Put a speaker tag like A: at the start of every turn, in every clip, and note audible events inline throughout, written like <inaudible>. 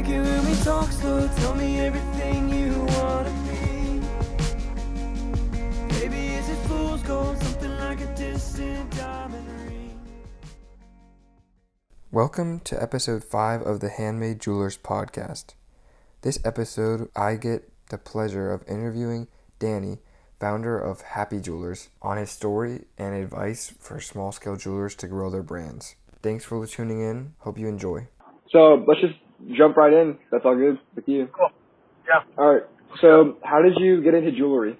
A: like it when we talk slow. Tell me everything you wanna be. Baby, is it fool's gold? Something like a distant diamond ring.
B: Welcome to episode 5 of the Handmade Jewelers podcast. This episode, I get the pleasure of interviewing Danny, founder of Happy Jewelers, on his story and advice for small scale jewelers to grow their brands. Thanks for tuning in. Hope you enjoy.
C: So let's just jump right in. That's all good with you.
D: Cool. Yeah.
C: All right. So how did you get into jewelry?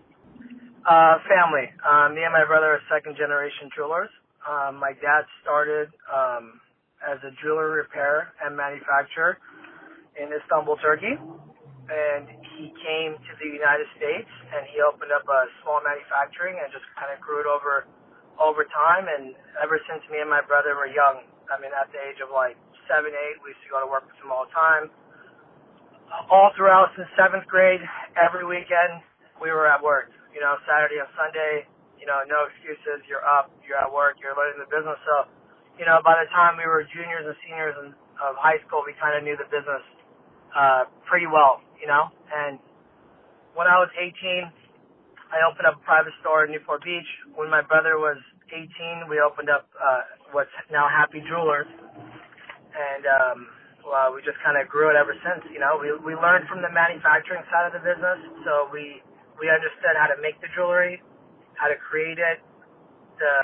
D: Uh, family. Um, me and my brother are second generation jewelers. Um, my dad started um, as a jewelry repair and manufacturer in Istanbul, Turkey. And he came to the United States and he opened up a small manufacturing and just kind of grew it over over time. And ever since me and my brother were young, I mean, at the age of like seven, eight, we used to go to work with him all the time. All throughout since seventh grade, every weekend we were at work. You know, Saturday and Sunday. You know, no excuses. You're up. You're at work. You're learning the business. So, you know, by the time we were juniors and seniors in, of high school, we kind of knew the business uh, pretty well. You know, and when I was 18, I opened up a private store in Newport Beach. When my brother was 18, we opened up uh, what's now Happy Jewelers, and um, well, we just kind of grew it ever since. You know, we we learned from the manufacturing side of the business, so we we understood how to make the jewelry, how to create it, the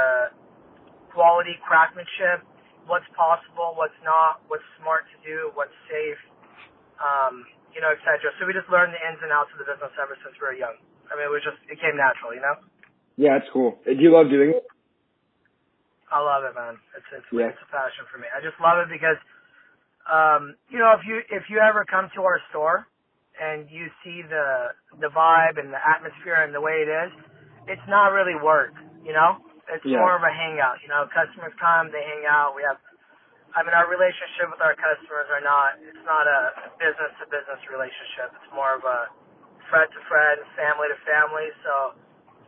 D: quality craftsmanship, what's possible, what's not, what's smart to do, what's safe, um, you know, etc. So we just learned the ins and outs of the business ever since we were young. I mean, it was just it came natural, you know.
C: Yeah, it's cool. Do you love doing it?
D: I love it, man. It's it's
C: Yeah.
D: it's a passion for me. I just love it because, um, you know, if you if you ever come to our store and you see the the vibe and the atmosphere and the way it is, it's not really work. You know, it's
C: Yeah.
D: more of a hangout. You know, customers come, they hang out. We have, I mean, our relationship with our customers are not. It's not a business to business relationship. It's more of a friend to friend, family to family. So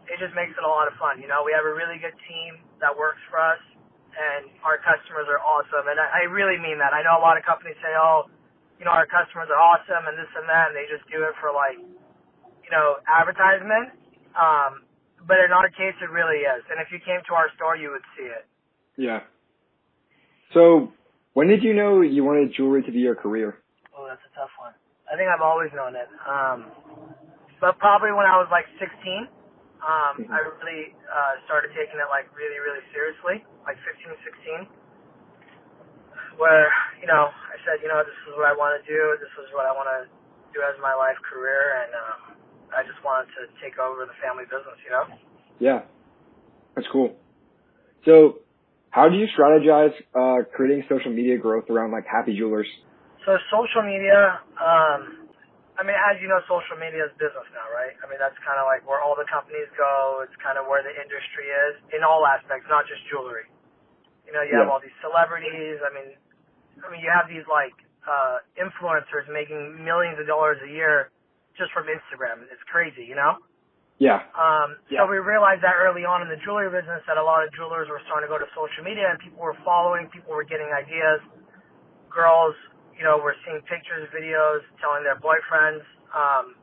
D: it just makes it a lot of fun. You know, we have a really good team that works for us, and our customers are awesome. And I, I really mean that. I know a lot of companies say, "Oh, you know, our customers are awesome," and this and that, and they just do it for like, you know, advertisement. Um, but in our case, it really is. And if you came to our store, you would see it.
C: Yeah. So when did you know you wanted jewelry to be your career?
D: Oh, that's a tough one. I think I've always known it. Um, but probably when I was like 16, um,
C: Mhm.
D: I really uh, started taking it like really, really seriously, like 15, 16. Where, you know, I said, you know, this is what I want to do. This is what I want to do as my life career. And um, I just wanted to take over the family business, you know?
C: Yeah. That's cool. So how do you strategize uh, creating social media growth around like Happy Jewelers?
D: So social media, um, I mean, as you know, social media is business now, right? I mean, that's kind of like where all the companies go. It's kind of where the industry is in all aspects, not just jewelry. You know, you have all these celebrities. I mean, I mean, you have these like uh, influencers making millions of dollars a year just from Instagram. It's crazy, you know.
C: Yeah.
D: Um,
C: Yeah.
D: So we realized that early on in the jewelry business that a lot of jewelers were starting to go to social media and people were following, people were getting ideas. Girls, you know, were seeing pictures, videos, telling their boyfriends. Um,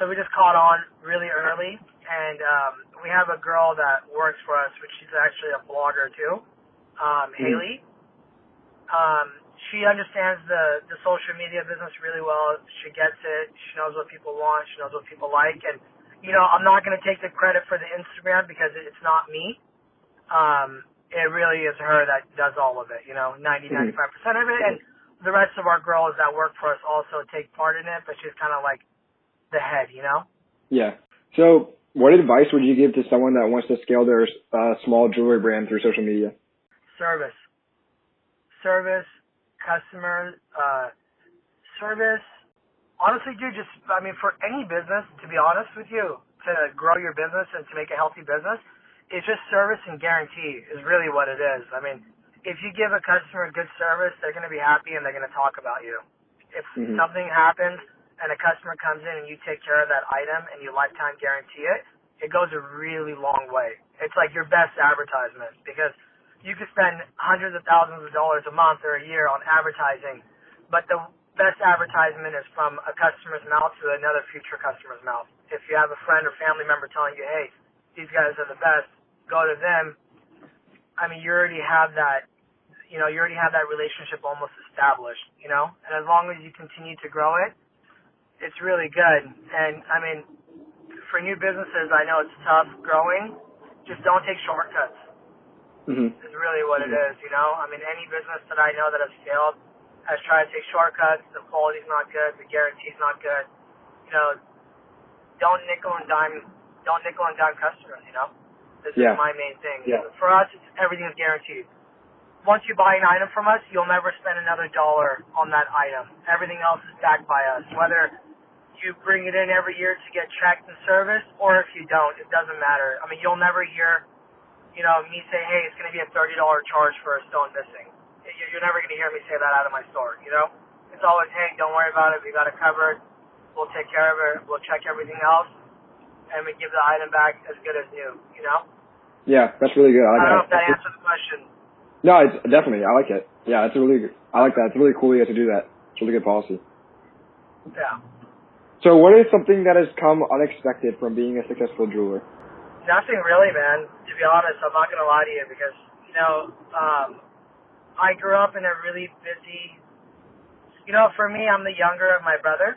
D: so we just caught on really early. And um, we have a girl that works for us, which she's actually a blogger too, um, Haley. Um, she understands the, the social media business really well. She gets it. She knows what people want. She knows what people like. And you know, I'm not going to take the credit for the Instagram because it's not me. Um, it really is her that does all of it, you know, 90,
C: Mhm.
D: 95% of it. And the rest of our girls that work for us also take part in it, but she's kind of like the head, you know?
C: Yeah. So what advice would you give to someone that wants to scale their uh, small jewelry brand through social media?
D: Service. Service, customer, uh, service. Honestly, dude, just, I mean, for any business, to be honest with you, to grow your business and to make a healthy business, it's just service and guarantee is really what it is. I mean, if you give a customer good service, they're going to be happy and they're going to talk about you. If
C: Mhm.
D: something happens and a customer comes in and you take care of that item and you lifetime guarantee it, it goes a really long way. It's like your best advertisement because you could spend hundreds of thousands of dollars a month or a year on advertising, but the best advertisement is from a customer's mouth to another future customer's mouth. If you have a friend or family member telling you, hey, these guys are the best, go to them. I mean, you already have that, you know, you already have that relationship almost established, you know? And as long as you continue to grow it, it's really good. And I mean, for new businesses, I know it's tough growing. Just don't take shortcuts.
C: Mm-hmm.
D: Is really what it is, you know? I mean, any business that I know that has scaled, has tried to take shortcuts. The quality's not good. The guarantee's not good. You know, don't nickel and dime. Don't nickel and dime customers. You know, this
C: Yeah.
D: is my main thing.
C: Yeah.
D: For us, it's, everything's guaranteed. Once you buy an item from us, you'll never spend another dollar on that item. Everything else is backed by us. Whether you bring it in every year to get checked and serviced, or if you don't, it doesn't matter. I mean, you'll never hear, you know, me say, "Hey, it's going to be a thirty dollar charge for a stone missing." You- You're never going to hear me say that out of my store. You know, it's always, "Hey, don't worry about it. We got it covered. We'll take care of it. We'll check everything else, and we give the item back as good as new." You know.
C: Yeah, that's really good. I
D: I don't know if that
C: that.
D: answers the question.
C: No, it's definitely. I like it. Yeah, it's a really. good- I like that. It's really cool you guys to do that. It's a really good policy.
D: Yeah.
C: So, what is something that has come unexpected from being a successful jeweler?
D: Nothing really, man. To be honest, I'm not gonna lie to you because you know, um, I grew up in a really busy. You know, for me, I'm the younger of my brother,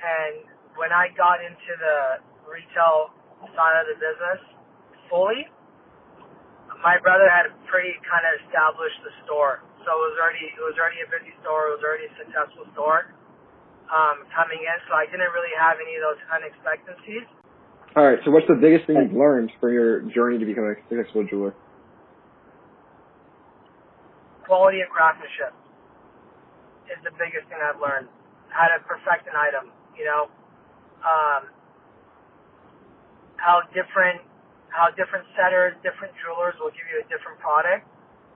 D: and when I got into the retail side of the business fully, my brother had pretty kind of established the store, so it was already it was already a busy store. It was already a successful store um, coming in, so I didn't really have any of those unexpectancies.
C: All right. So, what's the biggest thing you've learned from your journey to become a successful jeweler?
D: quality of craftsmanship is the biggest thing I've learned. How to perfect an item, you know, um, how different how different setters, different jewelers will give you a different product,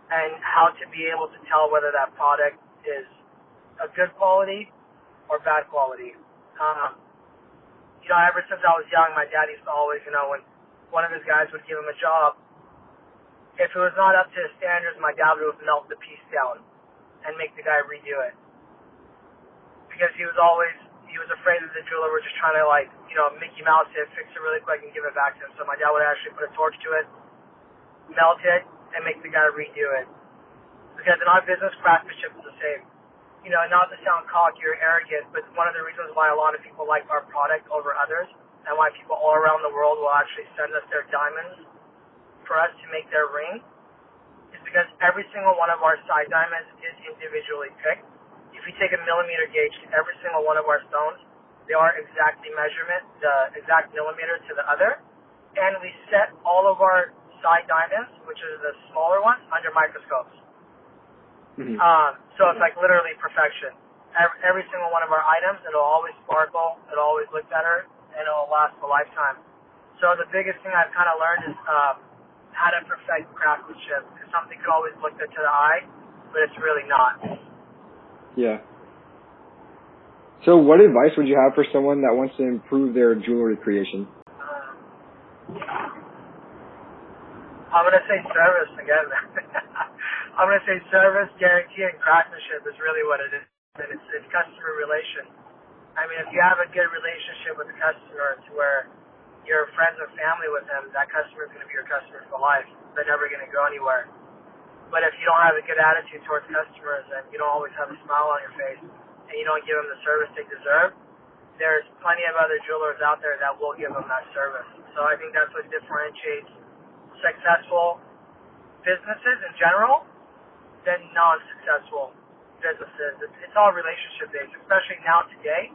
D: and how to be able to tell whether that product is a good quality or bad quality. Um, you know, ever since I was young, my dad used to always, you know, when one of his guys would give him a job, if it was not up to his standards, my dad would melt the piece down and make the guy redo it. Because he was always, he was afraid that the jeweler were just trying to like, you know, Mickey Mouse it, fix it really quick and give it back to him. So my dad would actually put a torch to it, melt it, and make the guy redo it. Because in our business, craftsmanship is the same. You know, not to sound cocky or arrogant, but one of the reasons why a lot of people like our product over others and why people all around the world will actually send us their diamonds for us to make their ring is because every single one of our side diamonds is individually picked. If you take a millimeter gauge to every single one of our stones, they are exactly measurement, the exact millimeter to the other, and we set all of our side diamonds, which are the smaller ones, under microscopes.
C: Mm-hmm.
D: Um, so it's like literally perfection. Every, every single one of our items, it'll always sparkle, it'll always look better, and it'll last a lifetime. So the biggest thing I've kind of learned is um, how to perfect craftsmanship. Because something could always look good to the eye, but it's really not.
C: Yeah. So, what advice would you have for someone that wants to improve their jewelry creation?
D: I'm gonna say service again. <laughs> I'm gonna say service, guarantee, and craftsmanship is really what it is. And it's, it's customer relation. I mean, if you have a good relationship with the customer to where you're friends or family with them, that customer is going to be your customer for life. They're never going to go anywhere. But if you don't have a good attitude towards customers and you don't always have a smile on your face and you don't give them the service they deserve, there's plenty of other jewelers out there that will give them that service. So I think that's what differentiates successful businesses in general than non-successful businesses. It's, it's all relationship based, especially now today.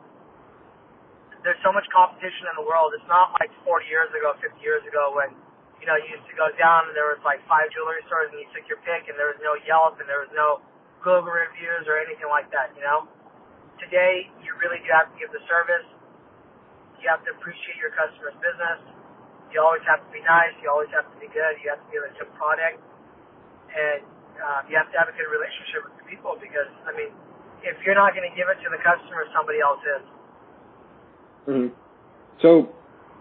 D: There's so much competition in the world. It's not like 40 years ago, 50 years ago when, you know, you used to go down and there was like five jewelry stores and you took your pick and there was no Yelp and there was no Google reviews or anything like that, you know? Today, you really do have to give the service. You have to appreciate your customer's business. You always have to be nice. You always have to be good. You have to give a good product. And um, you have to have a good relationship with the people because, I mean, if you're not going to give it to the customer, somebody else is.
C: hmm So,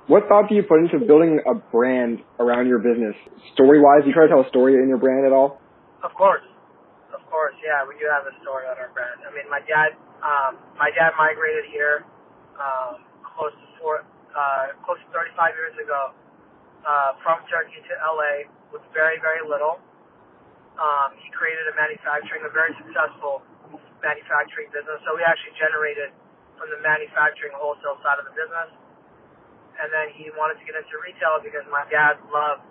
C: what thought do you put into building a brand around your business? Story wise, you try to tell a story in your brand at all?
D: Of course. Of course, Yeah, we do have a story on our brand. I mean, my dad, um, my dad migrated here, um, close to four, uh, close to 35 years ago, uh, from Turkey to LA with very, very little. Um, he created a manufacturing, a very successful manufacturing business. So we actually generated from the manufacturing wholesale side of the business. And then he wanted to get into retail because my dad loved,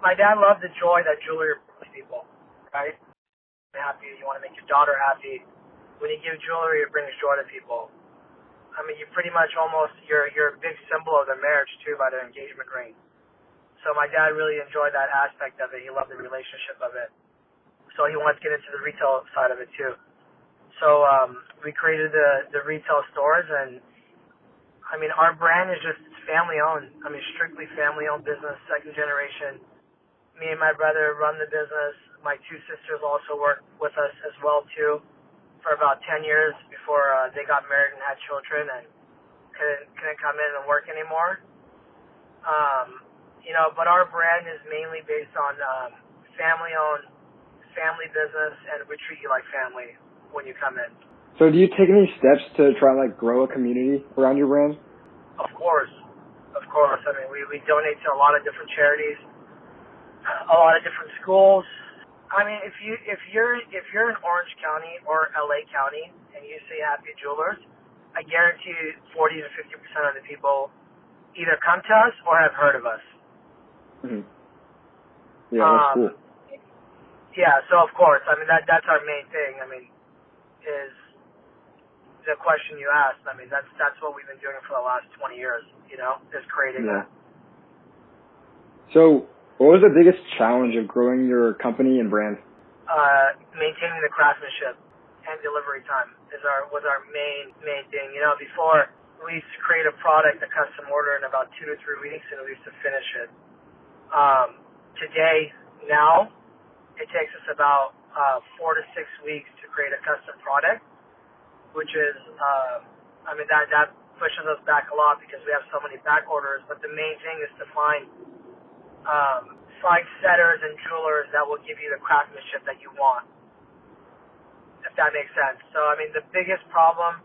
D: my dad loved the joy that jewelry brings people, right? Happy, you want to make your daughter happy. When you give jewelry, it brings joy to people. I mean, you pretty much almost, you're, you're a big symbol of their marriage too by their engagement ring. So my dad really enjoyed that aspect of it. He loved the relationship of it. So he wanted to get into the retail side of it too. So um, we created the the retail stores, and I mean our brand is just family owned. I mean strictly family owned business, second generation. Me and my brother run the business. My two sisters also work with us as well too, for about ten years before uh, they got married and had children and couldn't couldn't come in and work anymore. Um, you know, but our brand is mainly based on um, family owned, family business, and we treat you like family when you come in.
C: So do you take any steps to try and like grow a community around your brand?
D: Of course, course. I mean, we we donate to a lot of different charities, a lot of different schools. I mean, if you if you're if you're in Orange County or LA County and you say Happy Jewelers, I guarantee you 40 to 50 percent of the people either come to us or have heard of us.
C: Mm-hmm. Yeah, that's
D: Um,
C: cool.
D: Yeah, so of course, I mean that that's our main thing. I mean, is the question you asked. I mean, that's that's what we've been doing for the last 20 years. You know, is creating
C: Yeah.
D: that.
C: So, what was the biggest challenge of growing your company and brand?
D: Uh, maintaining the craftsmanship and delivery time is our was our main main thing. You know, before we used to create a product, a custom order in about two to three weeks, and we used to finish it. Um, today, now, it takes us about uh, four to six weeks to create a custom product, which is, uh, I mean, that that pushes us back a lot because we have so many back orders. But the main thing is to find um, find setters and jewelers that will give you the craftsmanship that you want, if that makes sense. So, I mean, the biggest problem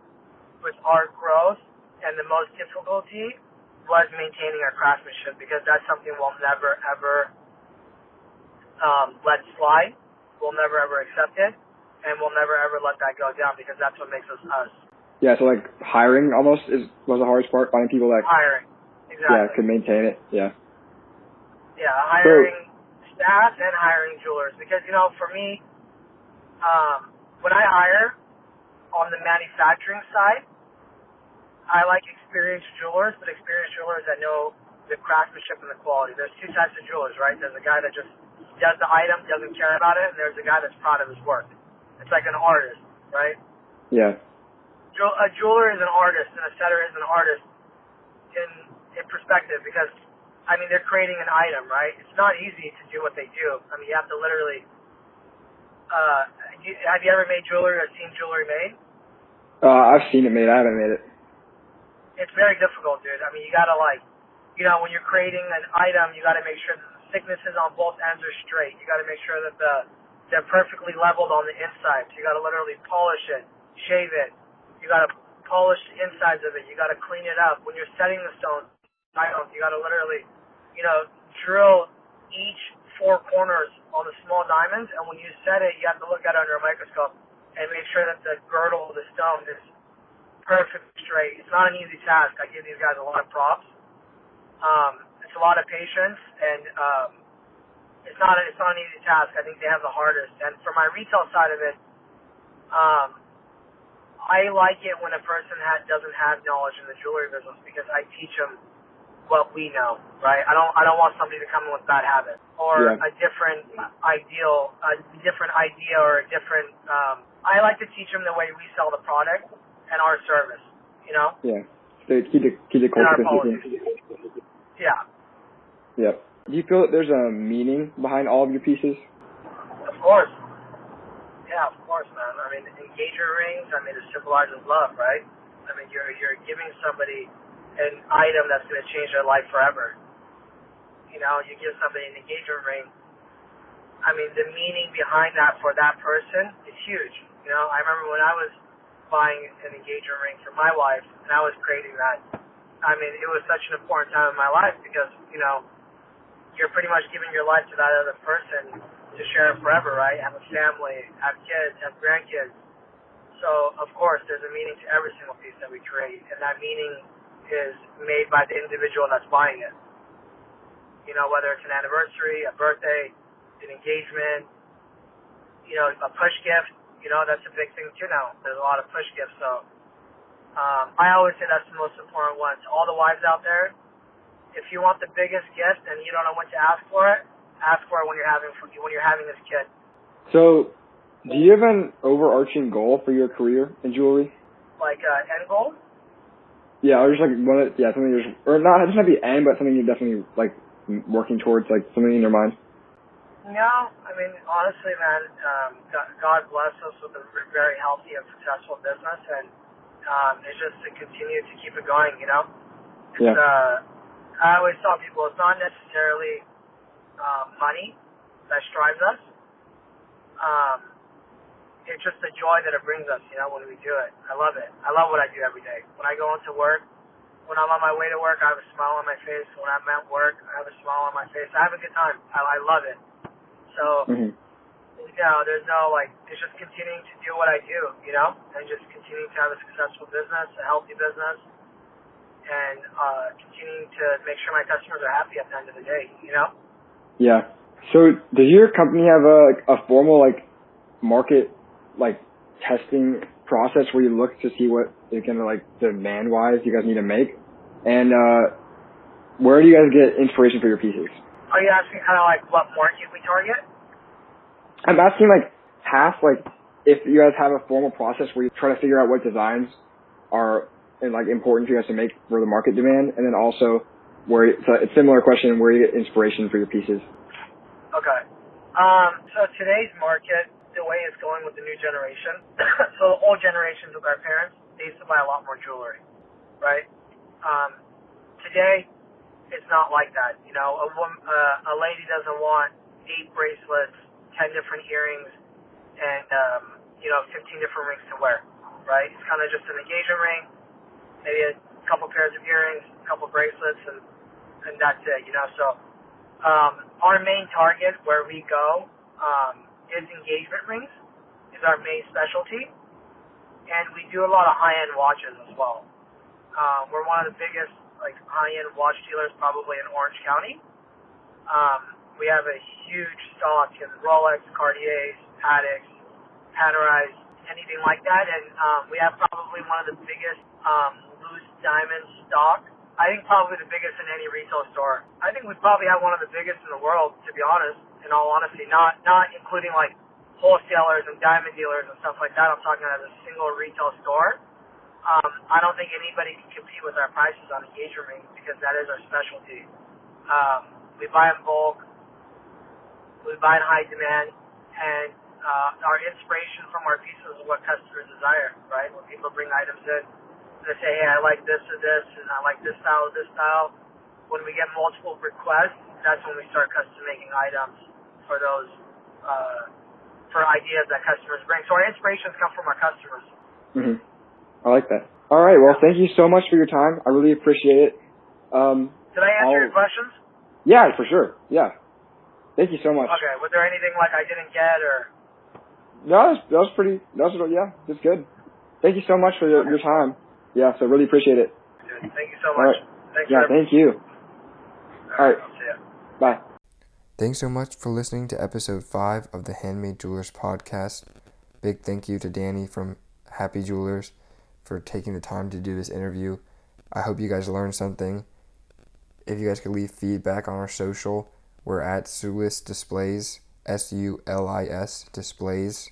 D: with our growth and the most difficulty was maintaining our craftsmanship because that's something we'll never ever um, let slide. We'll never ever accept it, and we'll never ever let that go down because that's what makes us us.
C: Yeah, so like hiring almost is was the hardest part. Finding people that
D: Hiring, Exactly.
C: yeah could maintain it. Yeah.
D: Yeah, hiring staff and hiring jewelers because you know for me, um, when I hire on the manufacturing side, I like experienced jewelers, but experienced jewelers that know the craftsmanship and the quality. There's two types of jewelers, right? There's a guy that just does the item, doesn't care about it, and there's a guy that's proud of his work. It's like an artist, right?
C: Yeah.
D: A jeweler is an artist and a setter is an artist in in perspective because I mean they're creating an item, right? It's not easy to do what they do. I mean you have to literally. Uh, have you ever made jewelry or seen jewelry made?
C: Uh, I've seen it made. I haven't made it.
D: It's very difficult, dude. I mean you gotta like, you know, when you're creating an item, you gotta make sure that the thicknesses on both ends are straight. You gotta make sure that the they're perfectly leveled on the inside. So you gotta literally polish it, shave it. You gotta polish the insides of it. You gotta clean it up. When you're setting the stone, you gotta literally, you know, drill each four corners on the small diamonds. And when you set it, you have to look at it under a microscope and make sure that the girdle of the stone is perfect straight. It's not an easy task. I give these guys a lot of props. Um, it's a lot of patience and um, it's not a, it's not an easy task. I think they have the hardest. And for my retail side of it, um, I like it when a person ha- doesn't have knowledge in the jewelry business because I teach them what we know, right? I don't I don't want somebody to come in with bad habits or
C: Yeah.
D: a different ideal, a different idea or a different. Um, I like to teach them the way we sell the product and our service. You know,
C: Yeah. So keep the keep the culture.
D: Yeah,
C: Yep. Do you feel that there's a meaning behind all of your pieces?
D: of course. Yeah, of course, man. I mean, engagement rings. I mean, it symbolizes love, right? I mean, you're you're giving somebody an item that's going to change their life forever. You know, you give somebody an engagement ring. I mean, the meaning behind that for that person is huge. You know, I remember when I was buying an engagement ring for my wife, and I was creating that. I mean, it was such an important time in my life because, you know, you're pretty much giving your life to that other person to share it forever, right? Have a family, have kids, have grandkids. So, of course, there's a meaning to every single piece that we create, and that meaning is made by the individual that's buying it. You know, whether it's an anniversary, a birthday, an engagement, you know, a push gift, you know, that's a big thing too now. There's a lot of push gifts, so um, I always say that's the most important one. To all the wives out there, if you want the biggest gift and you don't know when to ask for it, ask for it when you're having when you're having this kid.
C: So, do you have an overarching goal for your career in jewelry?
D: Like uh, end goal?
C: Yeah, or just like one, of, yeah, something you're, or not, it doesn't have to be end, but something you're definitely like working towards, like something in your mind.
D: No, I mean honestly, man, um, God bless us with a very healthy and successful business, and um, it's just to continue to keep it going. You know, it's,
C: Yeah.
D: uh, I always tell people it's not necessarily uh, money that strives us. Um, it's just the joy that it brings us. You know, when we do it, I love it. I love what I do every day. When I go into work, when I'm on my way to work, I have a smile on my face. When I'm at work, I have a smile on my face. I have a good time. I, I love it. So,
C: hmm
D: you know, there's no like, it's just continuing to do what I do, you know, and just continuing to have a successful business, a healthy business, and uh, continuing to make sure my customers are happy at the end of the day, you know.
C: Yeah. So, does your company have a a formal like market like testing process where you look to see what is gonna like demand wise you guys need to make, and uh, where do you guys get inspiration for your pieces?
D: Are you asking kind of like what market we target?
C: I'm asking like half like if you guys have a formal process where you try to figure out what designs are and like important for you guys to make for the market demand, and then also where it's a, similar question where you get inspiration for your pieces.
D: Okay. Um, so today's market, the way it's going with the new generation, <coughs> so the old generations with our parents, they used to buy a lot more jewelry, right? Um, today, it's not like that. You know, a woman, uh, a lady doesn't want eight bracelets, ten different earrings, and um, you know, fifteen different rings to wear, right? It's kind of just an engagement ring, maybe a couple pairs of earrings, a couple bracelets, and and that's it. You know, so um, our main target where we go um, is engagement rings, is our main specialty, and we do a lot of high-end watches as well. Um, we're one of the biggest like high-end watch dealers probably in Orange County. Um, we have a huge stock in Rolex, Cartiers, Pateks, Panerais, anything like that, and um, we have probably one of the biggest um, diamond stock I think probably the biggest in any retail store. I think we probably have one of the biggest in the world, to be honest. In all honesty, not not including like wholesalers and diamond dealers and stuff like that. I'm talking as a single retail store. Um, I don't think anybody can compete with our prices on engagement rings because that is our specialty. Um, we buy in bulk, we buy in high demand, and uh, our inspiration from our pieces is what customers desire. Right? When people bring items in they say, hey, I like this or this, and I like this style or this style. When we get multiple requests, that's when we start custom making items for those, uh, for ideas that customers bring. So our inspirations come from our customers.
C: hmm I like that. All right. Well, thank you so much for your time. I really appreciate it. Um,
D: Did I answer
C: I'll-
D: your questions?
C: yeah, for sure. Yeah. Thank you so much.
D: Okay. Was there anything like I didn't get or?
C: No, that was, that was pretty. That was yeah, that's good. Thank you so much for your, your time. Yeah, so really appreciate it.
D: Dude, thank you so much.
C: right.
D: Thanks
C: Yeah,
D: for
C: thank you.
D: All right.
C: right.
D: I'll see ya.
C: Bye.
B: Thanks so much for listening to episode 5 of the Handmade Jewelers podcast. Big thank you to Danny from Happy Jewelers for taking the time to do this interview. I hope you guys learned something. If you guys could leave feedback on our social, we're at Sulis Displays, S U L I S Displays,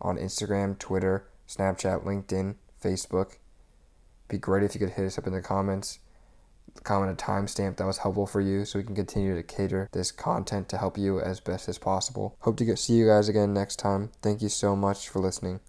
B: on Instagram, Twitter, Snapchat, LinkedIn, Facebook. Be great if you could hit us up in the comments comment a timestamp that was helpful for you so we can continue to cater this content to help you as best as possible. Hope to get, see you guys again next time. Thank you so much for listening.